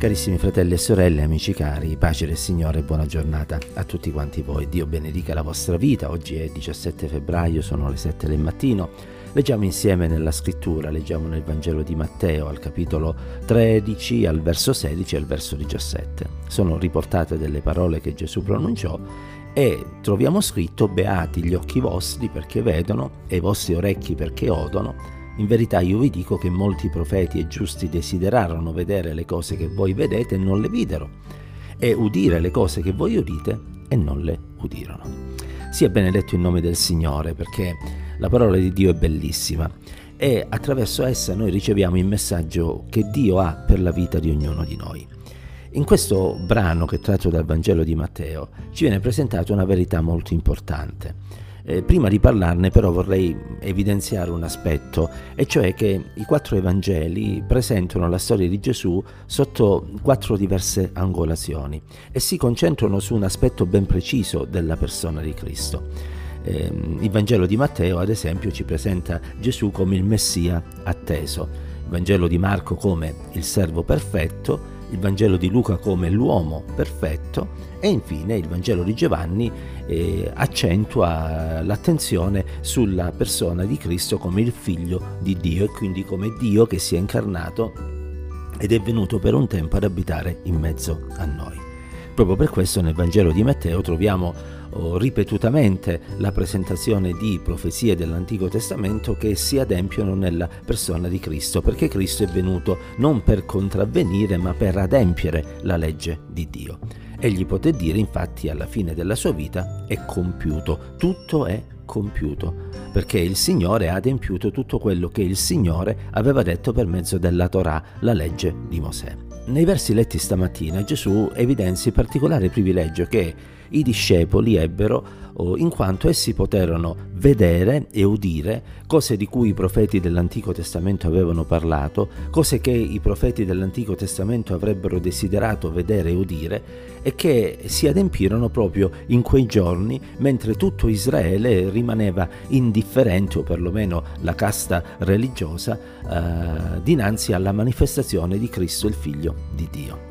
Carissimi fratelli e sorelle, amici cari, pace del Signore e buona giornata a tutti quanti voi. Dio benedica la vostra vita. Oggi è 17 febbraio, sono le 7 del mattino. Leggiamo insieme nella scrittura, leggiamo nel Vangelo di Matteo al capitolo 13, al verso 16 e al verso 17. Sono riportate delle parole che Gesù pronunciò e troviamo scritto beati gli occhi vostri perché vedono e i vostri orecchi perché odono in verità io vi dico che molti profeti e giusti desiderarono vedere le cose che voi vedete e non le videro, e udire le cose che voi udite e non le udirono. Sia benedetto il nome del Signore, perché la parola di Dio è bellissima e attraverso essa noi riceviamo il messaggio che Dio ha per la vita di ognuno di noi. In questo brano che tratto dal Vangelo di Matteo ci viene presentata una verità molto importante eh, prima di parlarne però vorrei evidenziare un aspetto, e cioè che i quattro Evangeli presentano la storia di Gesù sotto quattro diverse angolazioni e si concentrano su un aspetto ben preciso della persona di Cristo. Eh, il Vangelo di Matteo, ad esempio, ci presenta Gesù come il Messia atteso, il Vangelo di Marco come il servo perfetto, il Vangelo di Luca come l'uomo perfetto e infine il Vangelo di Giovanni eh, accentua l'attenzione sulla persona di Cristo come il figlio di Dio e quindi come Dio che si è incarnato ed è venuto per un tempo ad abitare in mezzo a noi. Proprio per questo nel Vangelo di Matteo troviamo oh, ripetutamente la presentazione di profezie dell'Antico Testamento che si adempiono nella persona di Cristo, perché Cristo è venuto non per contravvenire ma per adempiere la legge di Dio. Egli poté dire infatti alla fine della sua vita è compiuto, tutto è compiuto, perché il Signore ha adempiuto tutto quello che il Signore aveva detto per mezzo della Torah, la legge di Mosè. Nei versi letti stamattina Gesù evidenzia il particolare privilegio che i discepoli ebbero in quanto essi poterono vedere e udire cose di cui i profeti dell'Antico Testamento avevano parlato, cose che i profeti dell'Antico Testamento avrebbero desiderato vedere e udire e che si adempirono proprio in quei giorni mentre tutto Israele rimaneva indifferente o perlomeno la casta religiosa eh, dinanzi alla manifestazione di Cristo il figlio di Dio.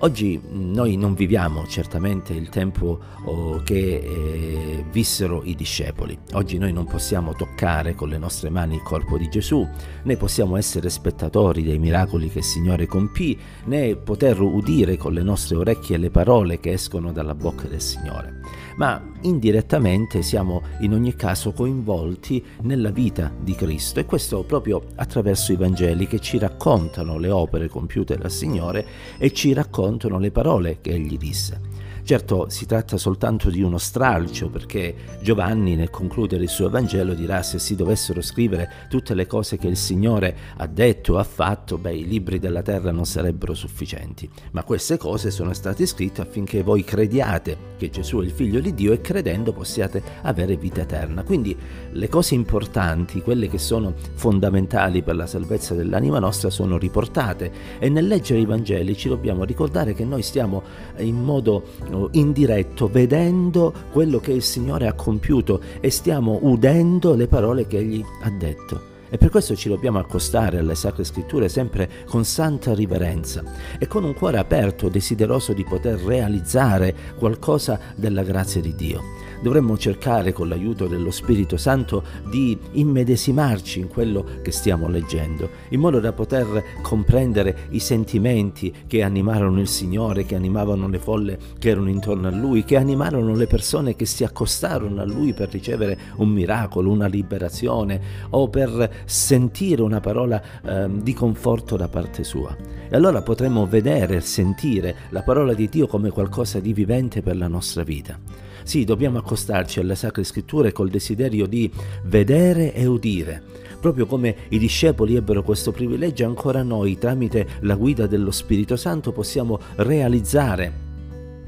Oggi noi non viviamo certamente il tempo oh, che eh, vissero i discepoli. Oggi noi non possiamo toccare con le nostre mani il corpo di Gesù, né possiamo essere spettatori dei miracoli che il Signore compì, né poter udire con le nostre orecchie le parole che escono dalla bocca del Signore ma indirettamente siamo in ogni caso coinvolti nella vita di Cristo e questo proprio attraverso i Vangeli che ci raccontano le opere compiute dal Signore e ci raccontano le parole che Egli disse. Certo si tratta soltanto di uno stralcio perché Giovanni nel concludere il suo Vangelo dirà se si dovessero scrivere tutte le cose che il Signore ha detto o ha fatto, beh i libri della terra non sarebbero sufficienti. Ma queste cose sono state scritte affinché voi crediate che Gesù è il figlio di Dio e credendo possiate avere vita eterna. Quindi le cose importanti, quelle che sono fondamentali per la salvezza dell'anima nostra sono riportate e nel leggere i Vangeli ci dobbiamo ricordare che noi stiamo in modo indiretto, vedendo quello che il Signore ha compiuto e stiamo udendo le parole che Egli ha detto. E per questo ci dobbiamo accostare alle Sacre Scritture sempre con santa riverenza e con un cuore aperto, desideroso di poter realizzare qualcosa della grazia di Dio. Dovremmo cercare con l'aiuto dello Spirito Santo di immedesimarci in quello che stiamo leggendo, in modo da poter comprendere i sentimenti che animarono il Signore, che animavano le folle che erano intorno a Lui, che animarono le persone che si accostarono a Lui per ricevere un miracolo, una liberazione o per sentire una parola eh, di conforto da parte sua. E allora potremo vedere sentire la parola di Dio come qualcosa di vivente per la nostra vita. Sì, dobbiamo accostarci alle Sacre Scritture col desiderio di vedere e udire. Proprio come i discepoli ebbero questo privilegio, ancora noi, tramite la guida dello Spirito Santo, possiamo realizzare,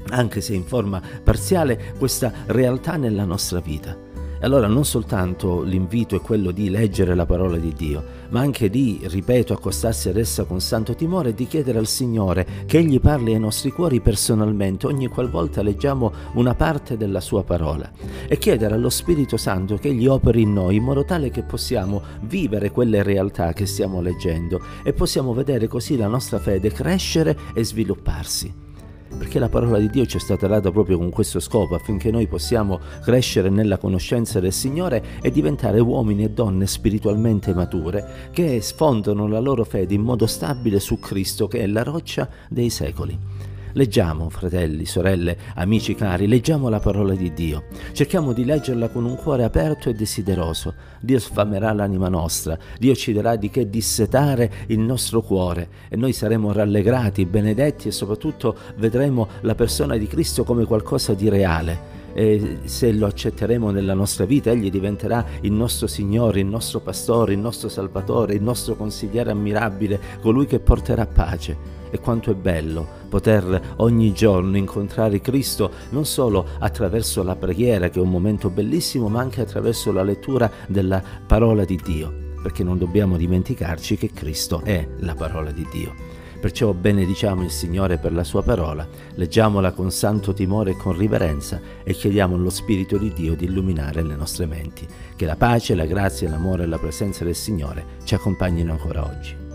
anche se in forma parziale, questa realtà nella nostra vita. Allora non soltanto l'invito è quello di leggere la parola di Dio, ma anche di, ripeto, accostarsi ad essa con santo timore e di chiedere al Signore che Egli parli ai nostri cuori personalmente ogni qualvolta leggiamo una parte della sua parola. E chiedere allo Spirito Santo che Egli operi in noi in modo tale che possiamo vivere quelle realtà che stiamo leggendo e possiamo vedere così la nostra fede crescere e svilupparsi perché la parola di Dio ci è stata data proprio con questo scopo, affinché noi possiamo crescere nella conoscenza del Signore e diventare uomini e donne spiritualmente mature che sfondano la loro fede in modo stabile su Cristo che è la roccia dei secoli. Leggiamo, fratelli, sorelle, amici cari, leggiamo la parola di Dio. Cerchiamo di leggerla con un cuore aperto e desideroso. Dio sfamerà l'anima nostra, Dio ci darà di che dissetare il nostro cuore e noi saremo rallegrati, benedetti e soprattutto vedremo la persona di Cristo come qualcosa di reale e se lo accetteremo nella nostra vita, Egli diventerà il nostro Signore, il nostro Pastore, il nostro Salvatore, il nostro consigliere ammirabile, colui che porterà pace. E quanto è bello poter ogni giorno incontrare Cristo non solo attraverso la preghiera, che è un momento bellissimo, ma anche attraverso la lettura della parola di Dio, perché non dobbiamo dimenticarci che Cristo è la parola di Dio. Perciò benediciamo il Signore per la sua parola, leggiamola con santo timore e con riverenza e chiediamo allo Spirito di Dio di illuminare le nostre menti. Che la pace, la grazia, l'amore e la presenza del Signore ci accompagnino ancora oggi.